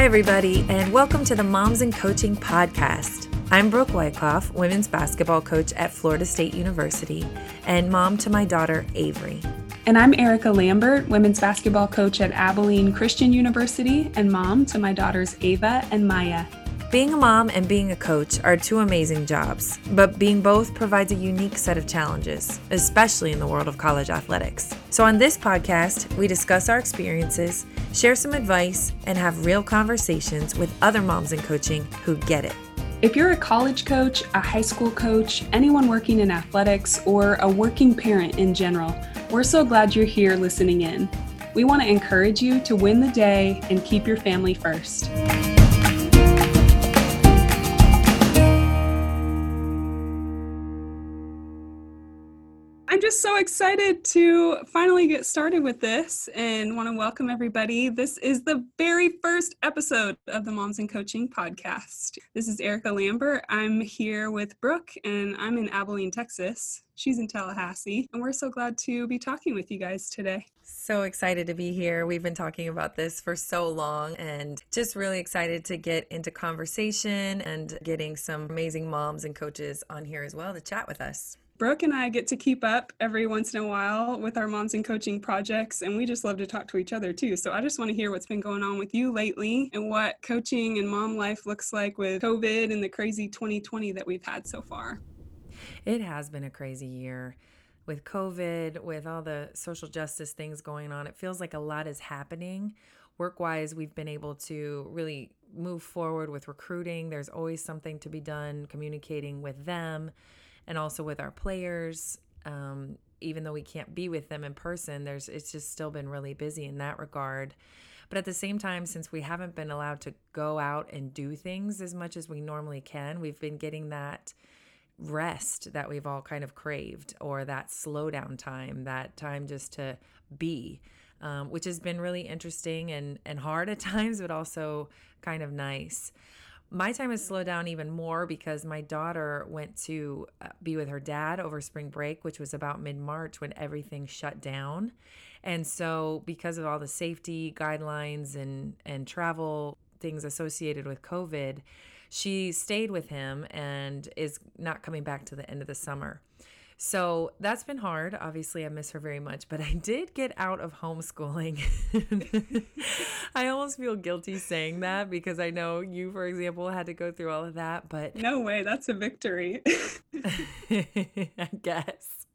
Hi, everybody, and welcome to the Moms in Coaching podcast. I'm Brooke Wyckoff, women's basketball coach at Florida State University, and mom to my daughter, Avery. And I'm Erica Lambert, women's basketball coach at Abilene Christian University, and mom to my daughters, Ava and Maya. Being a mom and being a coach are two amazing jobs, but being both provides a unique set of challenges, especially in the world of college athletics. So, on this podcast, we discuss our experiences, share some advice, and have real conversations with other moms in coaching who get it. If you're a college coach, a high school coach, anyone working in athletics, or a working parent in general, we're so glad you're here listening in. We want to encourage you to win the day and keep your family first. Just so excited to finally get started with this and want to welcome everybody. This is the very first episode of the Moms and Coaching podcast. This is Erica Lambert. I'm here with Brooke and I'm in Abilene, Texas. She's in Tallahassee, and we're so glad to be talking with you guys today. So excited to be here. We've been talking about this for so long and just really excited to get into conversation and getting some amazing moms and coaches on here as well to chat with us. Brooke and I get to keep up every once in a while with our moms and coaching projects, and we just love to talk to each other too. So I just want to hear what's been going on with you lately and what coaching and mom life looks like with COVID and the crazy 2020 that we've had so far. It has been a crazy year with COVID, with all the social justice things going on. It feels like a lot is happening. Work wise, we've been able to really move forward with recruiting. There's always something to be done, communicating with them and also with our players. Um, even though we can't be with them in person, there's it's just still been really busy in that regard. But at the same time, since we haven't been allowed to go out and do things as much as we normally can, we've been getting that rest that we've all kind of craved, or that slowdown time, that time just to be, um, which has been really interesting and and hard at times, but also kind of nice my time has slowed down even more because my daughter went to uh, be with her dad over spring break, which was about mid March when everything shut down. And so, because of all the safety guidelines and, and travel things associated with COVID, she stayed with him and is not coming back to the end of the summer. So that's been hard. Obviously, I miss her very much, but I did get out of homeschooling. I almost feel guilty saying that because I know you, for example, had to go through all of that, but no way, that's a victory. I guess.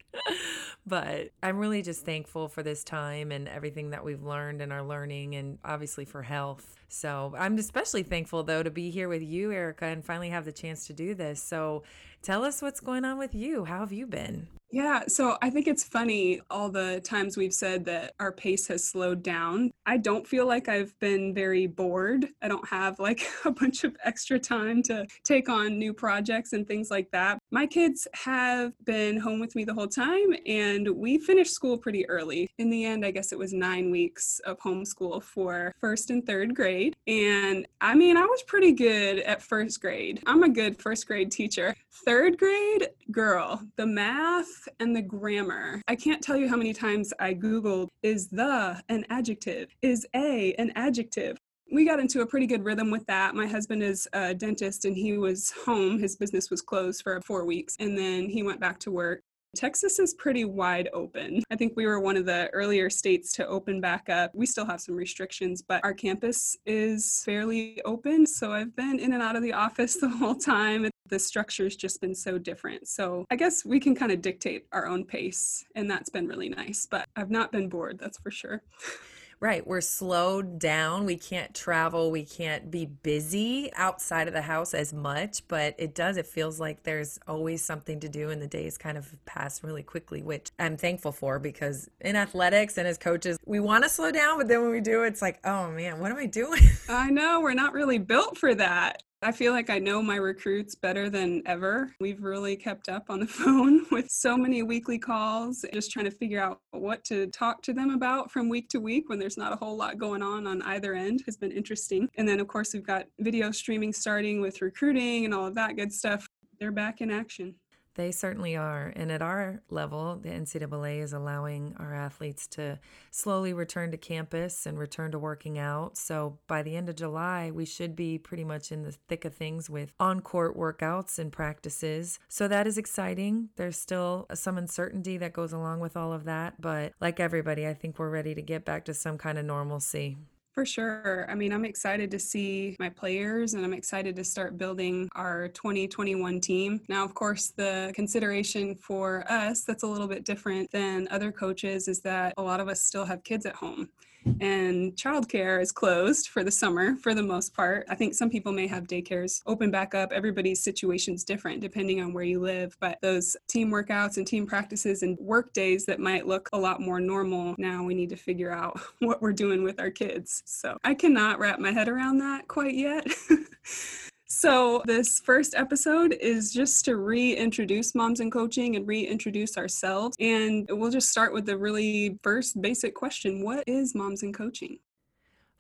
but I'm really just thankful for this time and everything that we've learned and are learning, and obviously for health. So I'm especially thankful, though, to be here with you, Erica, and finally have the chance to do this. So Tell us what's going on with you. How have you been? Yeah, so I think it's funny all the times we've said that our pace has slowed down. I don't feel like I've been very bored. I don't have like a bunch of extra time to take on new projects and things like that. My kids have been home with me the whole time and we finished school pretty early. In the end, I guess it was nine weeks of homeschool for first and third grade. And I mean, I was pretty good at first grade. I'm a good first grade teacher. Third grade, girl, the math and the grammar. I can't tell you how many times I Googled, is the an adjective? Is a an adjective? We got into a pretty good rhythm with that. My husband is a dentist and he was home. His business was closed for four weeks and then he went back to work. Texas is pretty wide open. I think we were one of the earlier states to open back up. We still have some restrictions, but our campus is fairly open. So I've been in and out of the office the whole time the structure's just been so different. So I guess we can kind of dictate our own pace, and that's been really nice. But I've not been bored, that's for sure. Right. We're slowed down. We can't travel. We can't be busy outside of the house as much, but it does. It feels like there's always something to do, and the days kind of pass really quickly, which I'm thankful for because in athletics and as coaches, we want to slow down, but then when we do, it's like, oh man, what am I doing? I know. We're not really built for that. I feel like I know my recruits better than ever. We've really kept up on the phone with so many weekly calls, just trying to figure out what to talk to them about from week to week when there's not a whole lot going on on either end has been interesting. And then, of course, we've got video streaming starting with recruiting and all of that good stuff. They're back in action. They certainly are. And at our level, the NCAA is allowing our athletes to slowly return to campus and return to working out. So by the end of July, we should be pretty much in the thick of things with on court workouts and practices. So that is exciting. There's still some uncertainty that goes along with all of that. But like everybody, I think we're ready to get back to some kind of normalcy. For sure. I mean, I'm excited to see my players and I'm excited to start building our 2021 team. Now, of course, the consideration for us that's a little bit different than other coaches is that a lot of us still have kids at home and childcare is closed for the summer for the most part. I think some people may have daycares open back up. Everybody's situation is different depending on where you live, but those team workouts and team practices and work days that might look a lot more normal, now we need to figure out what we're doing with our kids. So I cannot wrap my head around that quite yet. So, this first episode is just to reintroduce moms and coaching and reintroduce ourselves. And we'll just start with the really first basic question What is moms and coaching?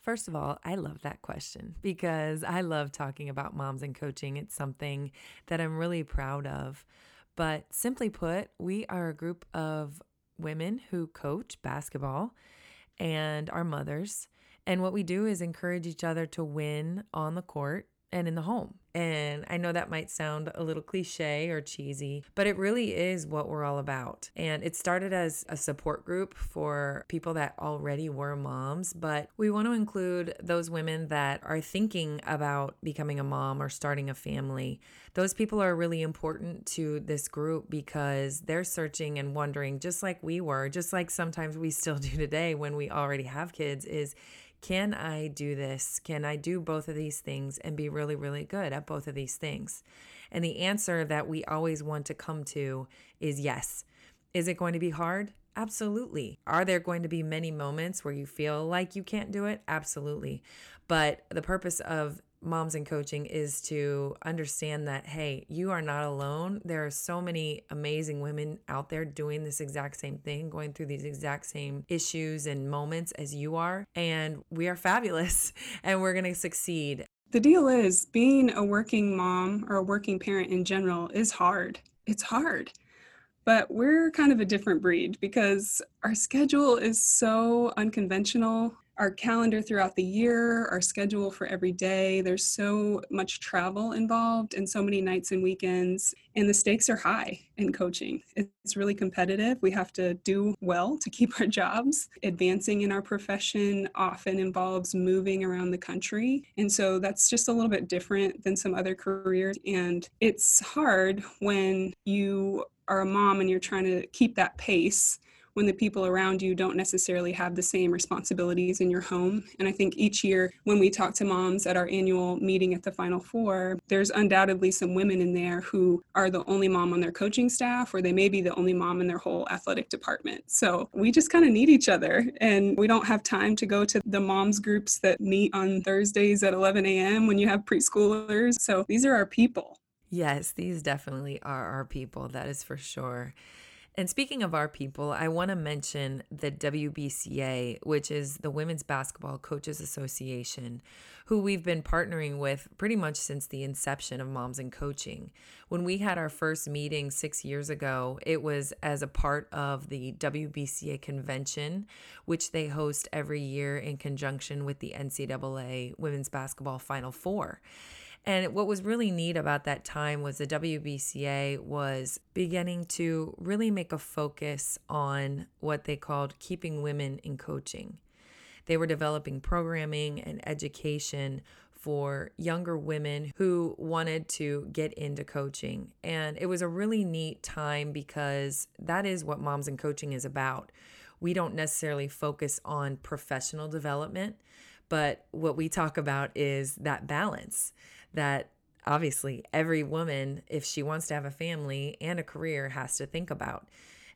First of all, I love that question because I love talking about moms and coaching. It's something that I'm really proud of. But simply put, we are a group of women who coach basketball and our mothers. And what we do is encourage each other to win on the court and in the home. And I know that might sound a little cliche or cheesy, but it really is what we're all about. And it started as a support group for people that already were moms, but we want to include those women that are thinking about becoming a mom or starting a family. Those people are really important to this group because they're searching and wondering, just like we were, just like sometimes we still do today when we already have kids, is can I do this? Can I do both of these things and be really, really good at both of these things? And the answer that we always want to come to is yes. Is it going to be hard? Absolutely. Are there going to be many moments where you feel like you can't do it? Absolutely. But the purpose of moms and coaching is to understand that hey you are not alone. There are so many amazing women out there doing this exact same thing going through these exact same issues and moments as you are and we are fabulous and we're going to succeed. The deal is being a working mom or a working parent in general is hard. It's hard. But we're kind of a different breed because our schedule is so unconventional our calendar throughout the year, our schedule for every day. There's so much travel involved and so many nights and weekends, and the stakes are high in coaching. It's really competitive. We have to do well to keep our jobs. Advancing in our profession often involves moving around the country. And so that's just a little bit different than some other careers. And it's hard when you are a mom and you're trying to keep that pace when the people around you don't necessarily have the same responsibilities in your home. And I think each year when we talk to moms at our annual meeting at the Final Four, there's undoubtedly some women in there who are the only mom on their coaching staff, or they may be the only mom in their whole athletic department. So we just kind of need each other. And we don't have time to go to the moms groups that meet on Thursdays at 11 a.m. when you have preschoolers. So these are our people. Yes, these definitely are our people. That is for sure. And speaking of our people, I want to mention the WBCA, which is the Women's Basketball Coaches Association, who we've been partnering with pretty much since the inception of Moms and Coaching. When we had our first meeting six years ago, it was as a part of the WBCA convention, which they host every year in conjunction with the NCAA Women's Basketball Final Four. And what was really neat about that time was the WBCA was beginning to really make a focus on what they called keeping women in coaching. They were developing programming and education for younger women who wanted to get into coaching. And it was a really neat time because that is what Moms and Coaching is about. We don't necessarily focus on professional development, but what we talk about is that balance that obviously every woman, if she wants to have a family and a career, has to think about.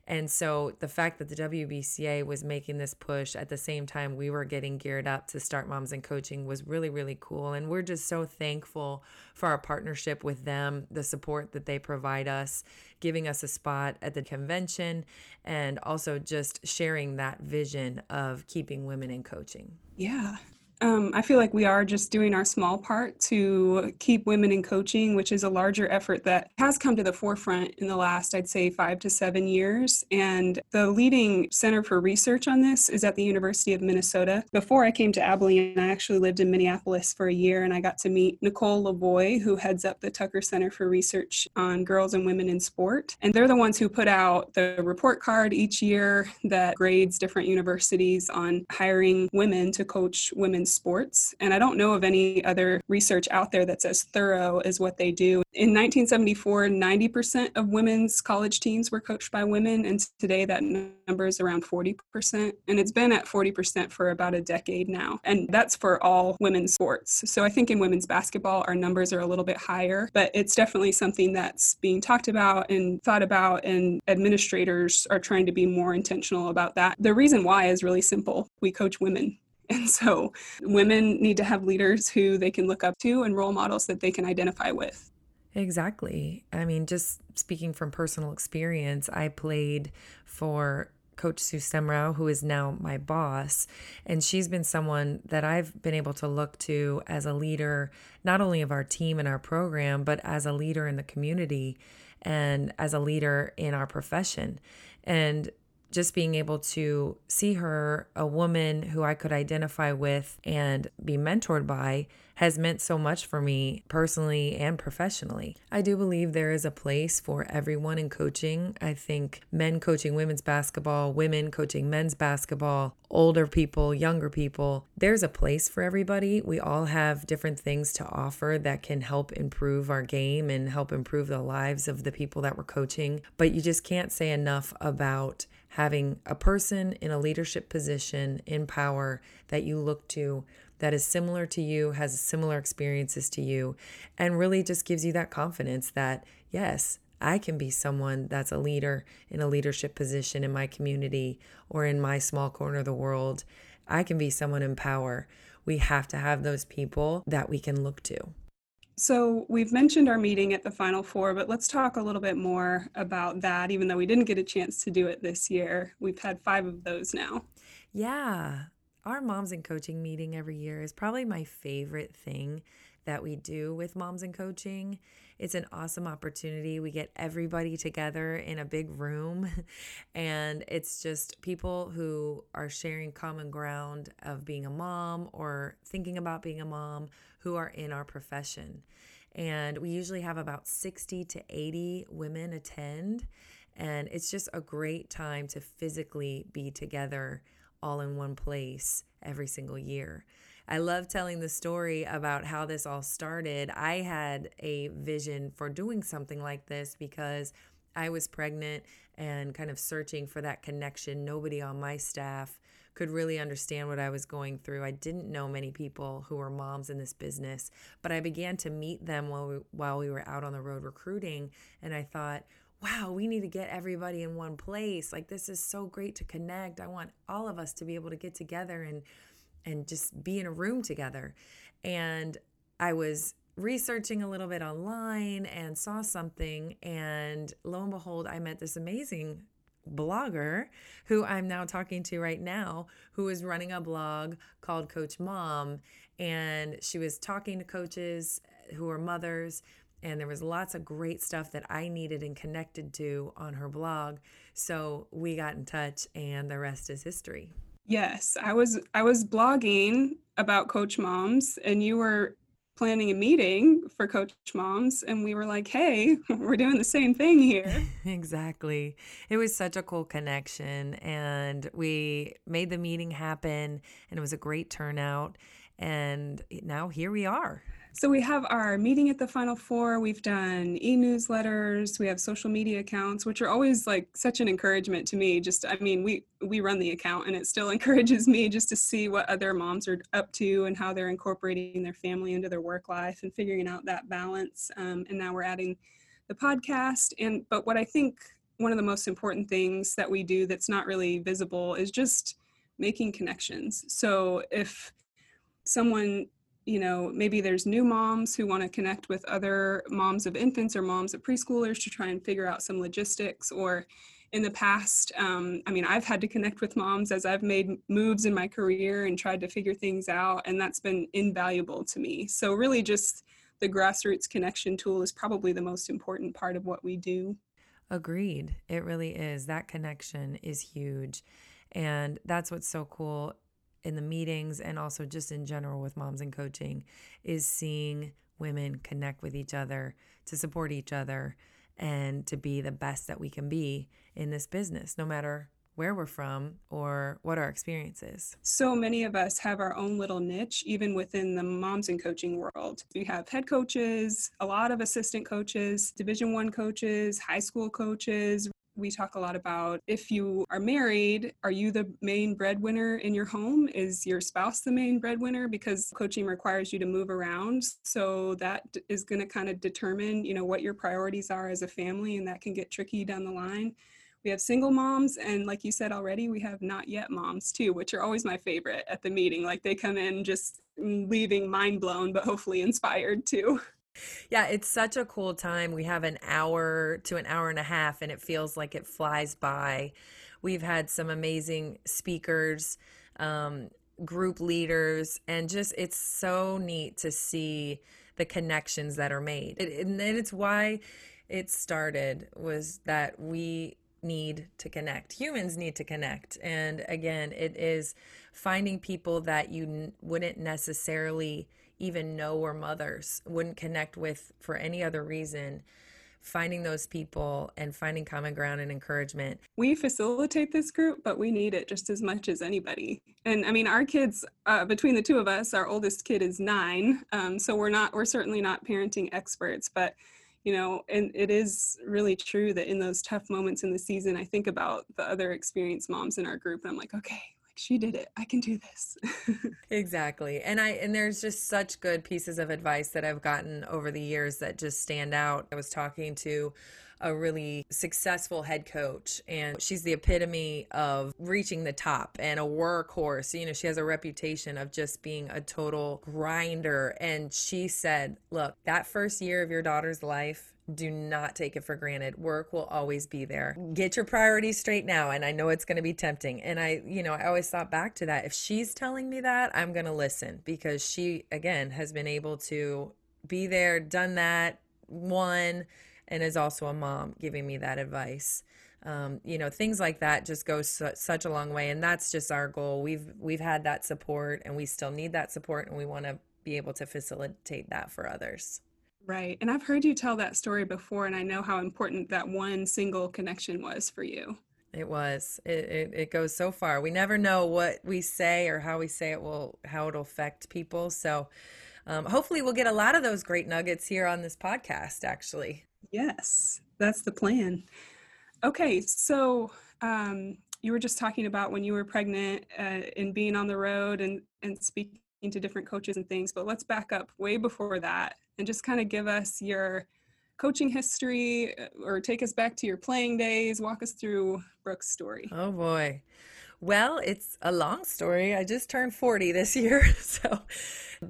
And so the fact that the WBCA was making this push at the same time we were getting geared up to start Moms and Coaching was really, really cool. And we're just so thankful for our partnership with them, the support that they provide us, giving us a spot at the convention, and also just sharing that vision of keeping women in coaching. Yeah. Um, I feel like we are just doing our small part to keep women in coaching, which is a larger effort that has come to the forefront in the last, I'd say, five to seven years. And the leading center for research on this is at the University of Minnesota. Before I came to Abilene, I actually lived in Minneapolis for a year and I got to meet Nicole LaVoi, who heads up the Tucker Center for Research on Girls and Women in Sport. And they're the ones who put out the report card each year that grades different universities on hiring women to coach women's sports. And I don't know of any other research out there that's as thorough as what they do. In 1974, 90% of women's college teams were coached by women, and today that number is around 40%. And it's been at 40% for about a decade now. And that's for all women's sports. So I think in women's basketball, our numbers are a little bit higher, but it's definitely something that's being talked about and thought about, and administrators are trying to be more intentional about that. The reason why is really simple we coach women. And so women need to have leaders who they can look up to and role models that they can identify with. Exactly. I mean, just speaking from personal experience, I played for Coach Sue Semrau, who is now my boss. And she's been someone that I've been able to look to as a leader, not only of our team and our program, but as a leader in the community and as a leader in our profession. And just being able to see her, a woman who I could identify with and be mentored by, has meant so much for me personally and professionally. I do believe there is a place for everyone in coaching. I think men coaching women's basketball, women coaching men's basketball, older people, younger people, there's a place for everybody. We all have different things to offer that can help improve our game and help improve the lives of the people that we're coaching. But you just can't say enough about having a person in a leadership position in power that you look to that is similar to you, has similar experiences to you, and really just gives you that confidence that, yes, I can be someone that's a leader in a leadership position in my community or in my small corner of the world. I can be someone in power. We have to have those people that we can look to. So, we've mentioned our meeting at the Final Four, but let's talk a little bit more about that, even though we didn't get a chance to do it this year. We've had five of those now. Yeah. Our Moms and Coaching meeting every year is probably my favorite thing that we do with Moms and Coaching. It's an awesome opportunity. We get everybody together in a big room, and it's just people who are sharing common ground of being a mom or thinking about being a mom who are in our profession. And we usually have about 60 to 80 women attend. And it's just a great time to physically be together all in one place every single year. I love telling the story about how this all started. I had a vision for doing something like this because I was pregnant and kind of searching for that connection. Nobody on my staff could really understand what I was going through. I didn't know many people who were moms in this business, but I began to meet them while we, while we were out on the road recruiting. And I thought, wow, we need to get everybody in one place. Like this is so great to connect. I want all of us to be able to get together and and just be in a room together. And I was researching a little bit online and saw something and lo and behold, I met this amazing blogger who I'm now talking to right now, who is running a blog called Coach Mom. And she was talking to coaches who are mothers. And there was lots of great stuff that I needed and connected to on her blog. So we got in touch, and the rest is history. Yes, I was I was blogging about coach moms and you were planning a meeting for coach moms and we were like hey we're doing the same thing here. Exactly. It was such a cool connection and we made the meeting happen and it was a great turnout and eh, now here we are so we have our meeting at the Final Four. We've done e-newsletters. We have social media accounts, which are always like such an encouragement to me. Just, I mean, we we run the account, and it still encourages me just to see what other moms are up to and how they're incorporating their family into their work life and figuring out that balance. Um, and now we're adding the podcast. And but what I think one of the most important things that we do that's not really visible is just making connections. So if someone you know, maybe there's new moms who want to connect with other moms of infants or moms of preschoolers to try and figure out some logistics, or in the past. Um, I mean, I've had to connect with moms as I've made moves in my career and tried to figure things out, and that's been invaluable to me. So, really, just the grassroots connection tool is probably the most important part of what we do. Agreed. It really is. That connection is huge. And that's what's so cool in the meetings and also just in general with moms and coaching is seeing women connect with each other to support each other and to be the best that we can be in this business, no matter where we're from or what our experience is. So many of us have our own little niche, even within the moms and coaching world. We have head coaches, a lot of assistant coaches, division one coaches, high school coaches, we talk a lot about if you are married, are you the main breadwinner in your home? Is your spouse the main breadwinner? Because coaching requires you to move around. So that is going to kind of determine, you know, what your priorities are as a family, and that can get tricky down the line. We have single moms, and like you said already, we have not yet moms too, which are always my favorite at the meeting. Like they come in just leaving mind blown, but hopefully inspired too. Yeah, it's such a cool time. We have an hour to an hour and a half, and it feels like it flies by. We've had some amazing speakers, um, group leaders, and just it's so neat to see the connections that are made. It, and it's why it started was that we need to connect. Humans need to connect. And again, it is finding people that you n- wouldn't necessarily even know were mothers, wouldn't connect with for any other reason. Finding those people and finding common ground and encouragement. We facilitate this group, but we need it just as much as anybody. And I mean, our kids, uh, between the two of us, our oldest kid is nine, um, so we're not, we're certainly not parenting experts, but you know, and it is really true that in those tough moments in the season, I think about the other experienced moms in our group, and I'm like, okay, she did it. I can do this. Exactly and i and there's just such good pieces of advice that i've gotten over the years that just stand out. I was talking to a really successful head coach and she's the epitome of reaching the top and a workhorse. You know she has a reputation of just being a total grinder and she said look that first year of your daughter's life do not take it for granted. Work will always be there. Get your priorities straight now. And I know it's going to be tempting. And I, you know, I always thought back to that. If she's telling me that, I'm going to listen because she, again, has been able to be there, done that, won, and is also a mom giving me that advice. Um, you know, things like that just go su- such a long way. And that's just our goal. We've, we've had that support and we still need that support and we want to be able to facilitate that for others. Right. And I've heard you tell that story before, and I know how important that one single connection was for you. It was. It, it, it, goes so far. We never know what we say or how we say it will, how it'll affect people. So um, hopefully we'll get a lot of those great nuggets here on this podcast, actually. Yes, that's the plan. Okay. So um, you were just talking about when you were pregnant uh, and being on the road and, and speaking to different coaches and things, but let's back up way before that and just kind of give us your coaching history uh, or take us back to your playing days. Walk us through Brooke's story. Oh boy. Well, it's a long story. I just turned 40 this year. So,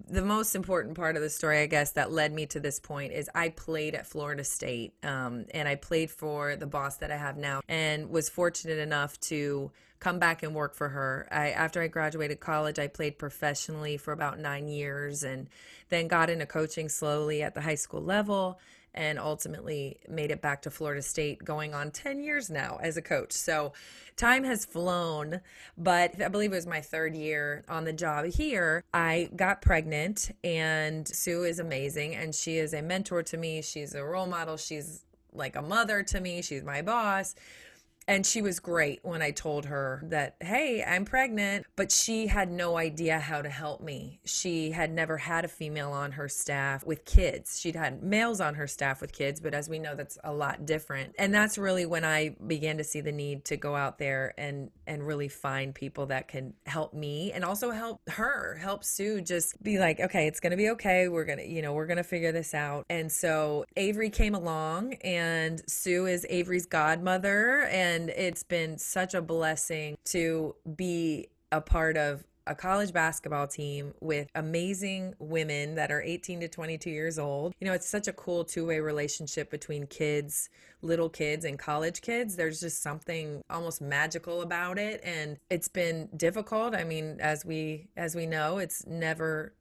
the most important part of the story, I guess, that led me to this point is I played at Florida State um, and I played for the boss that I have now and was fortunate enough to come back and work for her. I, after I graduated college, I played professionally for about nine years and then got into coaching slowly at the high school level and ultimately made it back to Florida State, going on 10 years now as a coach. So time has flown, but I believe it was my third year on the job here. I got pregnant, and Sue is amazing, and she is a mentor to me. She's a role model. She's like a mother to me. She's my boss. And she was great when I told her that, hey, I'm pregnant, but she had no idea how to help me. She had never had a female on her staff with kids. She'd had males on her staff with kids, but as we know, that's a lot different. And that's really when I began to see the need to go out there and, and really find people that can help me and also help her, help Sue just be like, okay, it's to be okay. We're to, you know, we're to figure this out. And so Avery came along, and Sue is Avery's godmother. And and it's been such a blessing to be a part of a college basketball team with amazing women that are 18 to 22 years old. You know, it's such a cool two way relationship between kids, little kids, and college kids. There's just something almost magical about it. And it's been difficult. I mean, as we as we know, it's never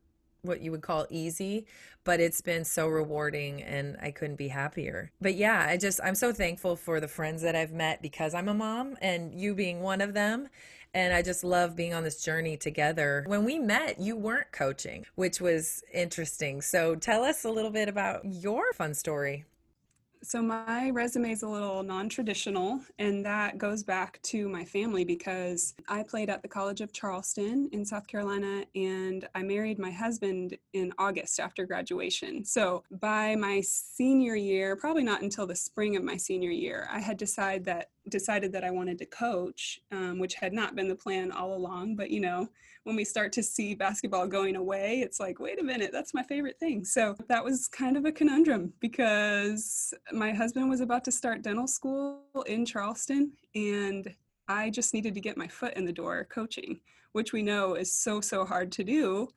what you would call easy, but it's been so rewarding and I couldn't be happier. But yeah, I just, I'm so thankful for the friends that I've met because I'm a mom and you being one of them. And I just love being on this journey together. When we met, you weren't coaching, which was interesting. So tell us a little bit about your fun story. So my resume is a little non-traditional and that goes back to my family because I played at the College of Charleston in South Carolina and I married my husband in August after graduation. So by my senior year, probably not until the spring of my senior year, I had decided that decided that I wanted to coach, um, which had not been the plan all along. But you know, when we start to see basketball going away, it's like, wait a minute, that's my favorite thing. So that was kind of a conundrum because my husband was about to start dental school in Charleston, and I just needed to get my foot in the door coaching, which we know is so so hard to do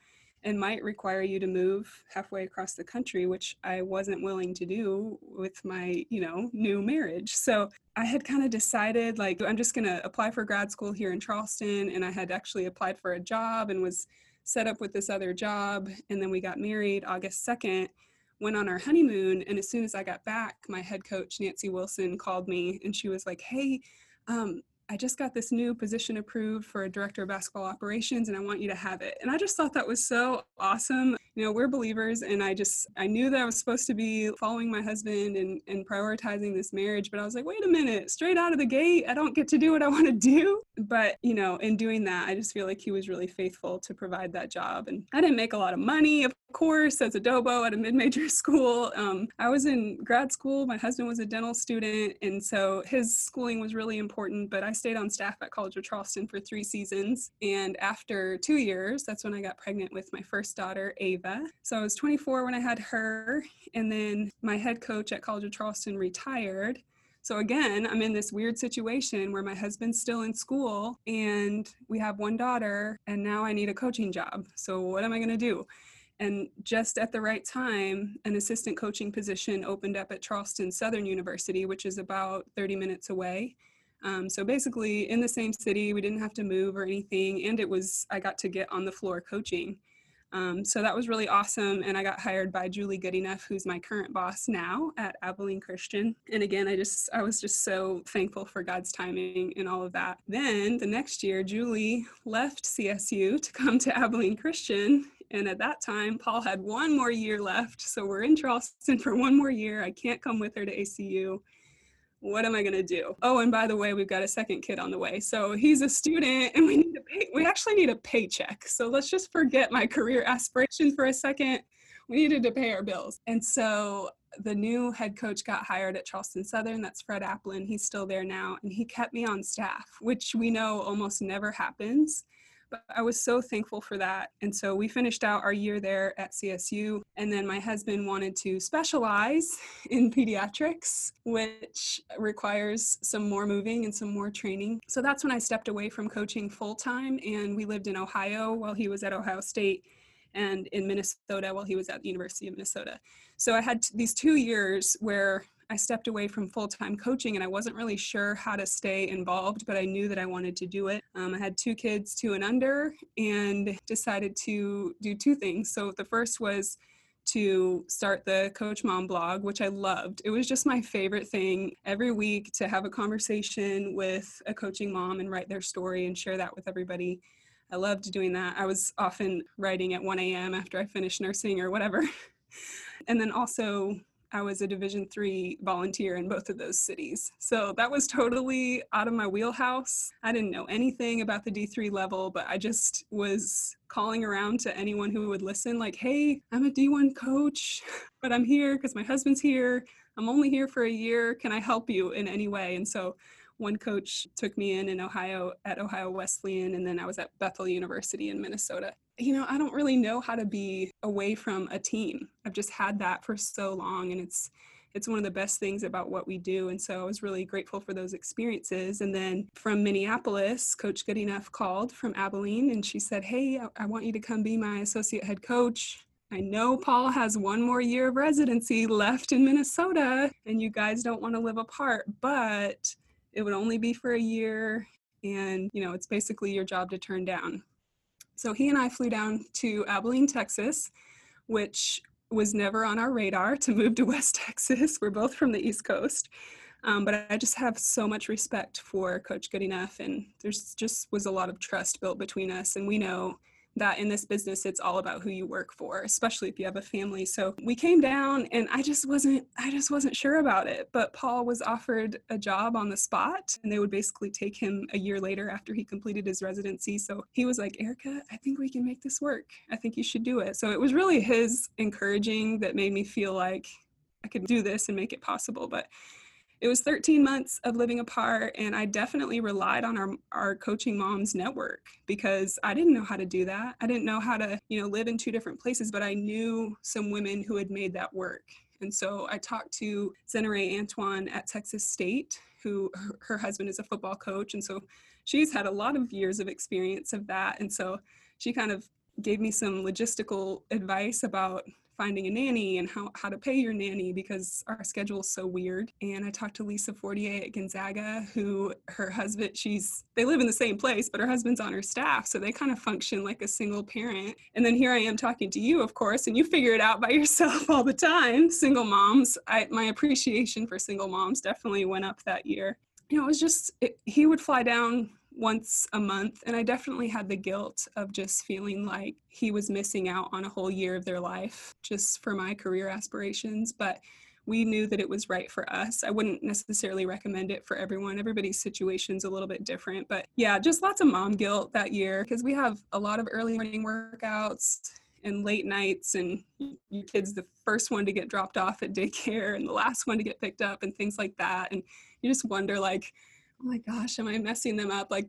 and might require you to move halfway across the country which i wasn't willing to do with my you know new marriage. So i had kind of decided like i'm just going to apply for grad school here in charleston and i had actually applied for a job and was set up with this other job and then we got married august 2nd went on our honeymoon and as soon as i got back my head coach nancy wilson called me and she was like hey um, I just got this new position approved for a director of basketball operations and I want you to have it. And I just thought that was so awesome. You know, we're believers and I just I knew that I was supposed to be following my husband and, and prioritizing this marriage, but I was like, wait a minute, straight out of the gate, I don't get to do what I want to do. But, you know, in doing that, I just feel like he was really faithful to provide that job. And I didn't make a lot of money, of course, as a dobo at a mid-major school. Um, I was in grad school, my husband was a dental student, and so his schooling was really important, but I stayed on staff at College of Charleston for three seasons. And after two years, that's when I got pregnant with my first daughter, Ava. So I was 24 when I had her. And then my head coach at College of Charleston retired. So again, I'm in this weird situation where my husband's still in school and we have one daughter, and now I need a coaching job. So what am I going to do? And just at the right time, an assistant coaching position opened up at Charleston Southern University, which is about 30 minutes away. Um, so basically, in the same city, we didn't have to move or anything, and it was I got to get on the floor coaching. Um, so that was really awesome, and I got hired by Julie Goodenough, who's my current boss now at Abilene Christian. And again, I just I was just so thankful for God's timing and all of that. Then the next year, Julie left CSU to come to Abilene Christian, and at that time, Paul had one more year left. So we're in Charleston for one more year. I can't come with her to ACU what am I going to do? Oh, and by the way, we've got a second kid on the way. So he's a student and we need to pay, we actually need a paycheck. So let's just forget my career aspirations for a second. We needed to pay our bills. And so the new head coach got hired at Charleston Southern. That's Fred Applin. He's still there now. And he kept me on staff, which we know almost never happens. But I was so thankful for that. And so we finished out our year there at CSU. And then my husband wanted to specialize in pediatrics, which requires some more moving and some more training. So that's when I stepped away from coaching full time. And we lived in Ohio while he was at Ohio State and in Minnesota while he was at the University of Minnesota. So I had t- these two years where I stepped away from full time coaching and I wasn't really sure how to stay involved, but I knew that I wanted to do it. Um, I had two kids, two and under, and decided to do two things. So the first was to start the Coach Mom blog, which I loved. It was just my favorite thing every week to have a conversation with a coaching mom and write their story and share that with everybody. I loved doing that. I was often writing at 1 a.m. after I finished nursing or whatever. and then also I was a Division three volunteer in both of those cities. So that was totally out of my wheelhouse. I didn't know anything about the D3 level, but I just was calling around to anyone who would listen, like, hey, I'm a D1 coach, but I'm here because my husband's here. I'm only here for a year. Can I help you in any way? And so one coach took me in in Ohio at Ohio Wesleyan, and then I was at Bethel University in Minnesota. You know, I don't really know how to be away from a team. I've just had that for so long, and it's it's one of the best things about what we do. And so I was really grateful for those experiences. And then from Minneapolis, Coach Goodenough called from Abilene and she said, Hey, I, I want you to come be my associate head coach. I know Paul has one more year of residency left in Minnesota and you guys don't want to live apart, but it would only be for a year and you know it's basically your job to turn down so he and i flew down to abilene texas which was never on our radar to move to west texas. We're both from the east coast. Um, but i just have so much respect for coach goodenough and there's just was a lot of trust built between us and we know that in this business it's all about who you work for especially if you have a family. So we came down and i just wasn't i just wasn't sure about it. But paul was offered a job on the spot and they would basically take him a year later after he completed his residency. So he was like erica i think we can make this work. I think you should do it. So it was really his encouraging that made me feel like i could do this and make it possible. But it was 13 months of living apart and i definitely relied on our, our coaching moms network because i didn't know how to do that. I didn't know how to you know live in two different places but i knew some women who had made that work. And so i talked to Zenarae antoine at texas state who her husband is a football coach and so she's had a lot of years of experience of that. And so she kind of gave me some logistical advice about finding a nanny and how, how to pay your nanny because our schedule is so weird. And I talked to Lisa Fortier at Gonzaga, who her husband, she's, they live in the same place, but her husband's on her staff. So they kind of function like a single parent. And then here I am talking to you, of course, and you figure it out by yourself all the time. Single moms, I, my appreciation for single moms definitely went up that year. You know, it was just, it, he would fly down once a month. And I definitely had the guilt of just feeling like he was missing out on a whole year of their life just for my career aspirations. But we knew that it was right for us. I wouldn't necessarily recommend it for everyone. Everybody's situation's a little bit different. But yeah, just lots of mom guilt that year because we have a lot of early morning workouts and late nights and your kid's the first one to get dropped off at daycare and the last one to get picked up and things like that and you just wonder like oh my gosh, am I messing them up? Like,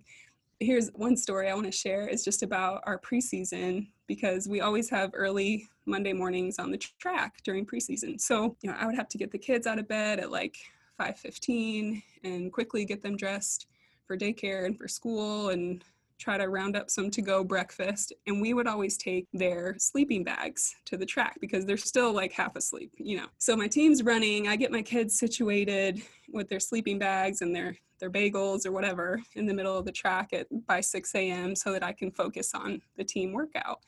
here's one story I want to share is just about our preseason because we always have early Monday mornings on the track during preseason. So, you know, I would have to get the kids out of bed at like 5:15 and quickly get them dressed for daycare and for school and try to round up some to go breakfast. And we would always take their sleeping bags to the track because they're still like half asleep, you know. So my team's running, I get my kids situated with their sleeping bags and their their bagels or whatever in the middle of the track at by 6 a.m. so that I can focus on the team workout.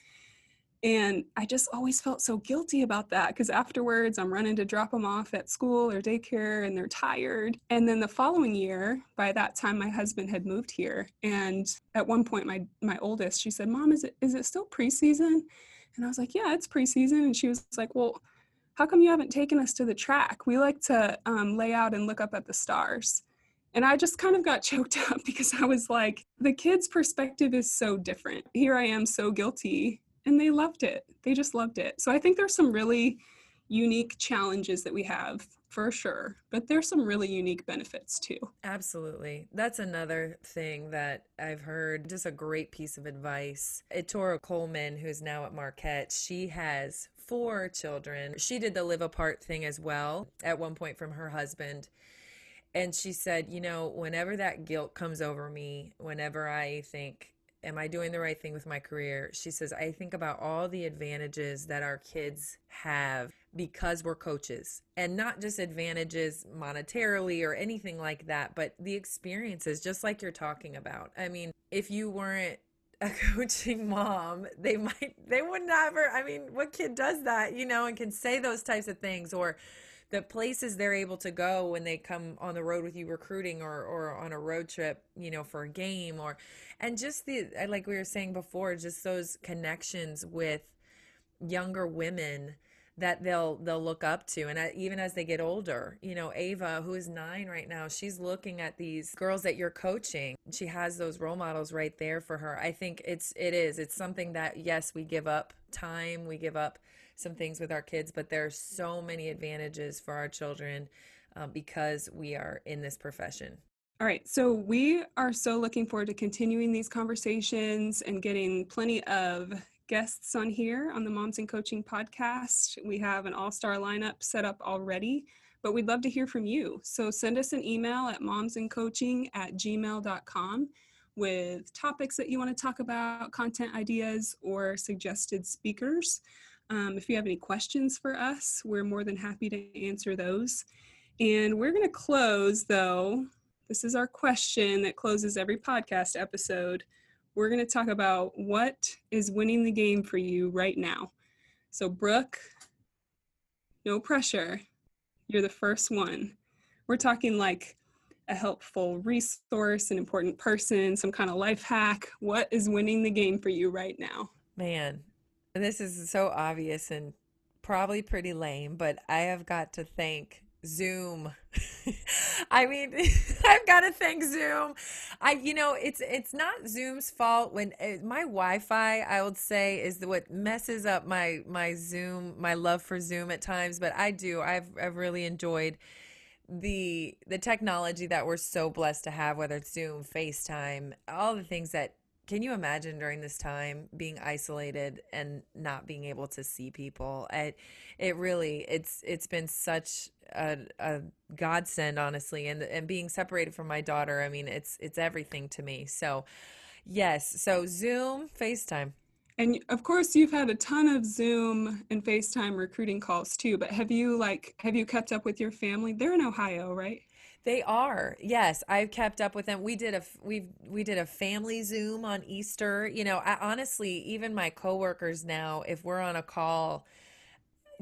And I just always felt so guilty about that because afterwards I'm running to drop them off at school or daycare and they're tired. And then the following year, by that time my husband had moved here. And at one point my my oldest, she said, Mom, is it is it still preseason? And I was like, Yeah, it's preseason. And she was like, Well, how come you haven't taken us to the track? We like to um, lay out and look up at the stars. And I just kind of got choked up because I was like, the kids' perspective is so different. Here I am so guilty. And they loved it. They just loved it. So I think there's some really unique challenges that we have for sure, but there's some really unique benefits too. Absolutely. That's another thing that I've heard, just a great piece of advice. Ettore Coleman, who's now at Marquette, she has four children. She did the live apart thing as well at one point from her husband and she said, you know, whenever that guilt comes over me, whenever I think, am I doing the right thing with my career? She says, I think about all the advantages that our kids have because we're coaches and not just advantages monetarily or anything like that, but the experiences, just like you're talking about. I mean, if you weren't a coaching mom, they might, they would never, I mean, what kid does that, you know, and can say those types of things or, the places they're able to go when they come on the road with you recruiting or, or on a road trip, you know, for a game or, and just the, like we were saying before, just those connections with younger women that they'll they'll look up to. And even as they get older you know ava who is nine right now she's looking at these girls that you're coaching. She has those role models right there for her. I think it's it is. It's something that yes we give up time we give up some things with our kids, but there are so many advantages for our children uh, because we are in this profession. All right, so we are so looking forward to continuing these conversations and getting plenty of guests on here on the Moms and Coaching podcast. We have an all star lineup set up already, but we'd love to hear from you. So send us an email at momsandcoaching at gmail.com with topics that you want to talk about, content ideas, or suggested speakers. Um, if you have any questions for us, we're more than happy to answer those. And we're going to close, though. This is our question that closes every podcast episode. We're going to talk about what is winning the game for you right now. So, Brooke, no pressure. You're the first one. We're talking like a helpful resource, an important person, some kind of life hack. What is winning the game for you right now? Man, this is so obvious and probably pretty lame, but I have got to thank Zoom. I mean, I've got to thank Zoom. I, you know, it's it's not Zoom's fault when uh, my Wi-Fi, I would say, is what messes up my my Zoom, my love for Zoom at times. But I do. I've I've really enjoyed the the technology that we're so blessed to have, whether it's Zoom, FaceTime, all the things that can you imagine during this time being isolated and not being able to see people? It it really it's it's been such a, a godsend, honestly, and and being separated from my daughter. I mean, it's it's everything to me. So, yes. So Zoom, FaceTime. And of course, you've had a ton of Zoom and FaceTime recruiting calls too. But have you like have you kept up with your family? They're in Ohio, right? They are. Yes, I've kept up with them. We did a we we did a family Zoom on Easter. You know, I, honestly, even my coworkers now, if we're on a call,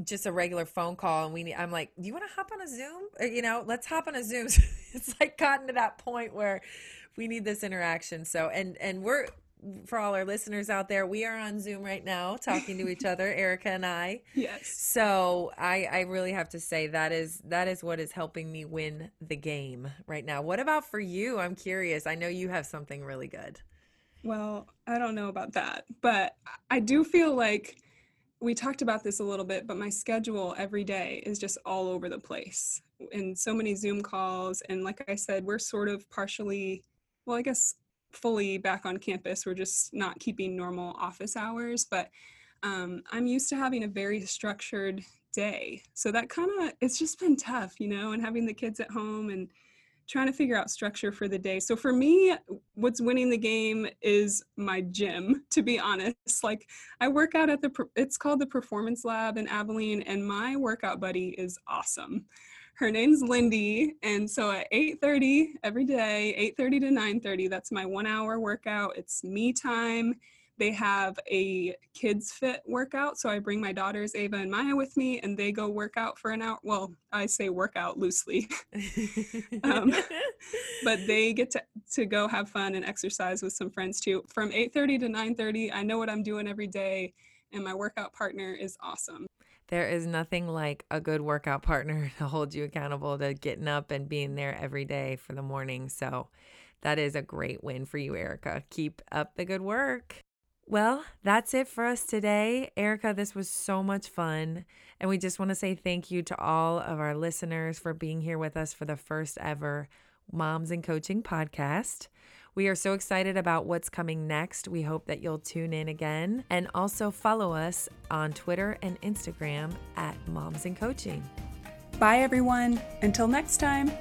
just a regular phone call, and we need, I'm like, do you want to hop on a Zoom? Uh, you know, let's hop on a Zoom. it's like gotten to that point where we need this interaction. So, and and we're for all our listeners out there, we are on Zoom right now talking to each other, Erica and I. Yes. So I, I really have to say that is that is what is helping me win the game right now. What about for you? I'm curious. I know you have something really good. Well, I don't know about that, but I do feel like we talked about this a little bit, but my schedule every day is just all over the place and so many Zoom calls. And like I said, we're sort of partially, well, I guess fully back on campus. We're just not keeping normal office hours, but um, I'm used to having a very structured day. So that kind of, it's just been tough, you know, and having the kids at home and trying to figure out structure for the day. So for me, what's winning the game is my gym, to be honest. Like I work out at the, it's called the Performance Lab in Abilene, and my workout buddy is awesome her name's Lindy. And so at 8:30 every day, 8:30 to 9:30, that's my one hour workout. It's me time. They have a kids fit workout. So I bring my daughters Ava and Maya with me and they go work out for an hour. Well, I say workout loosely. um, but they get to, to go have fun and exercise with some friends too. From 8:30 to 9:30, I know what I'm doing every day and my workout partner is awesome. There is nothing like a good workout partner to hold you accountable to getting up and being there every day for the morning. So that is a great win for you, Erica. Keep up the good work. Well, that's it for us today. Erica, this was so much fun. And we just want to say thank you to all of our listeners for being here with us for the first ever Moms and Coaching podcast. We are so excited about what's coming next. We hope that you'll tune in again and also follow us on Twitter and Instagram at Moms and Coaching. Bye, everyone. Until next time.